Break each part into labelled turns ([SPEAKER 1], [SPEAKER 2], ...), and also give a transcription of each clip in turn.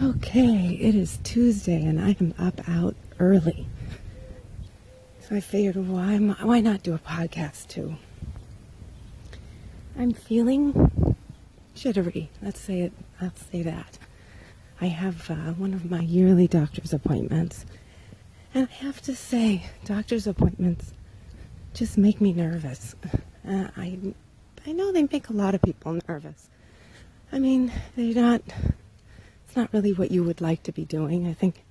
[SPEAKER 1] Okay, it is Tuesday and I am up out early. So I figured why why not do a podcast too? I'm feeling jittery. Let's say it. Let's say that. I have uh, one of my yearly doctor's appointments, and I have to say, doctor's appointments just make me nervous. Uh, I I know they make a lot of people nervous. I mean, they're not it's not really what you would like to be doing. I think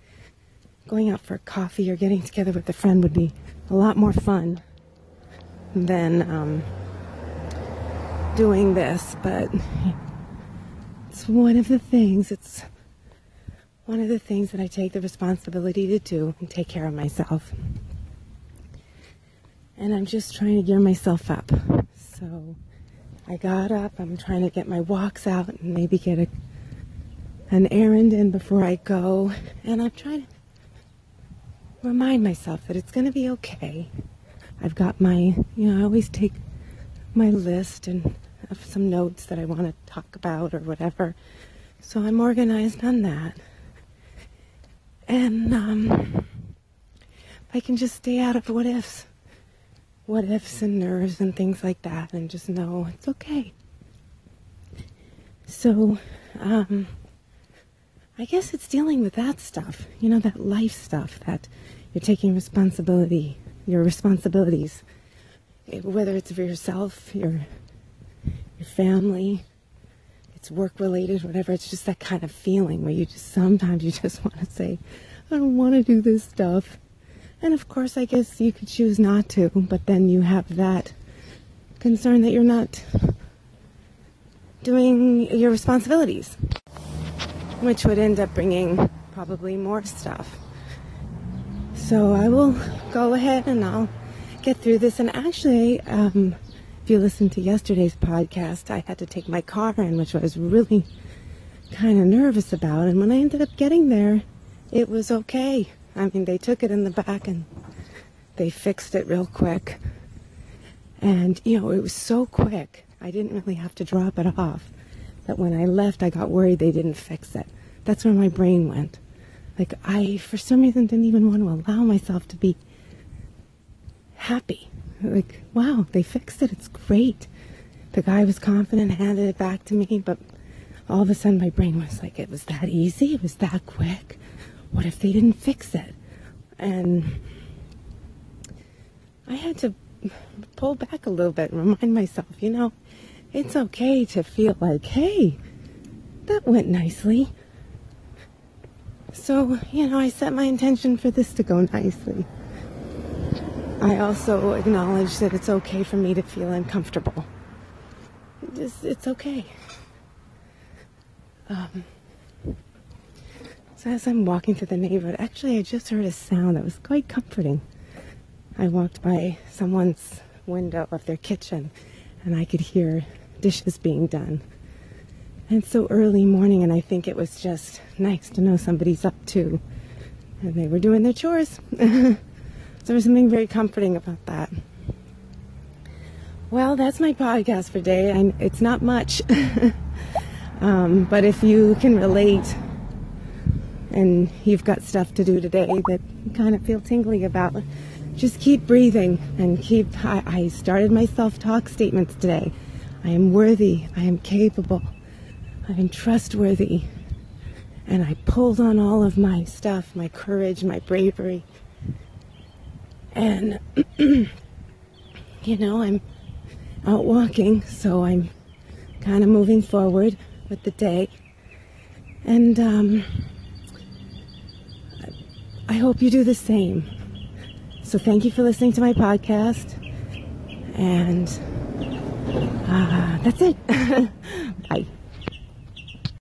[SPEAKER 1] going out for coffee or getting together with a friend would be a lot more fun than um, doing this. But it's one of the things, it's one of the things that I take the responsibility to do and take care of myself. And I'm just trying to gear myself up. So I got up, I'm trying to get my walks out and maybe get a an errand in before I go, and I'm trying to remind myself that it's going to be okay. I've got my, you know, I always take my list and have some notes that I want to talk about or whatever. So I'm organized on that. And um, if I can just stay out of what ifs, what ifs and nerves and things like that, and just know it's okay. So, um, I guess it's dealing with that stuff, you know, that life stuff that you're taking responsibility, your responsibilities, whether it's for yourself, your your family, it's work related, whatever. It's just that kind of feeling where you just sometimes you just want to say, I don't want to do this stuff. And of course, I guess you could choose not to, but then you have that concern that you're not doing your responsibilities which would end up bringing probably more stuff. So I will go ahead and I'll get through this. And actually, um, if you listened to yesterday's podcast, I had to take my car in, which I was really kind of nervous about. And when I ended up getting there, it was okay. I mean, they took it in the back and they fixed it real quick. And, you know, it was so quick, I didn't really have to drop it off that when I left, I got worried they didn't fix it. That's where my brain went. Like, I, for some reason, didn't even want to allow myself to be happy. Like, wow, they fixed it. It's great. The guy was confident, handed it back to me, but all of a sudden my brain was like, it was that easy? It was that quick? What if they didn't fix it? And I had to pull back a little bit and remind myself, you know, it's okay to feel like, hey, that went nicely. So, you know, I set my intention for this to go nicely. I also acknowledge that it's okay for me to feel uncomfortable. It's, it's okay. Um, so as I'm walking through the neighborhood, actually, I just heard a sound that was quite comforting. I walked by someone's window of their kitchen, and I could hear dishes being done. And so early morning, and I think it was just nice to know somebody's up too. And they were doing their chores. so there's something very comforting about that. Well, that's my podcast for today. and it's not much. um, but if you can relate and you've got stuff to do today that you kind of feel tingly about, just keep breathing and keep. I, I started my self talk statements today. I am worthy. I am capable. I am trustworthy. And I pulled on all of my stuff, my courage, my bravery. And, you know, I'm out walking, so I'm kind of moving forward with the day. And um, I hope you do the same. So thank you for listening to my podcast. And uh, that's it. Bye.